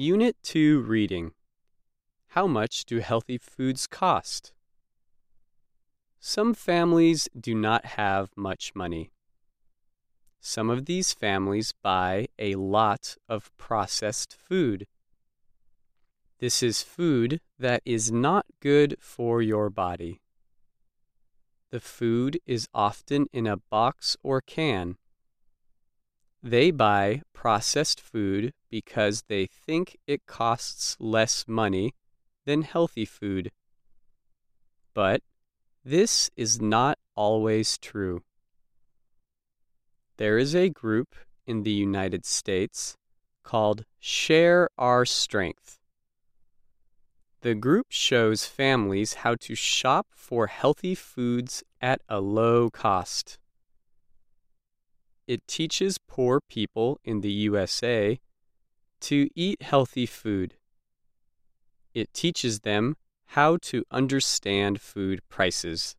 Unit 2 Reading How much do healthy foods cost? Some families do not have much money. Some of these families buy a lot of processed food. This is food that is not good for your body. The food is often in a box or can. They buy processed food because they think it costs less money than healthy food. But this is not always true. There is a group in the United States called Share Our Strength. The group shows families how to shop for healthy foods at a low cost. It teaches poor people in the USA to eat healthy food. It teaches them how to understand food prices.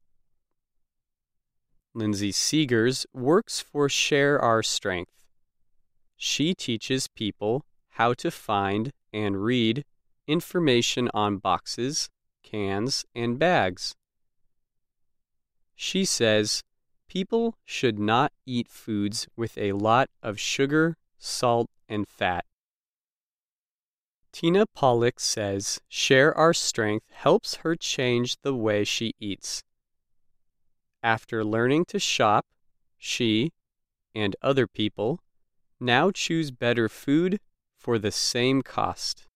Lindsay Seegers works for Share Our Strength. She teaches people how to find and read information on boxes, cans, and bags. She says people should not eat foods with a lot of sugar, salt, and fat. Tina Pollock says Share Our Strength helps her change the way she eats. After learning to shop, she and other people now choose better food for the same cost.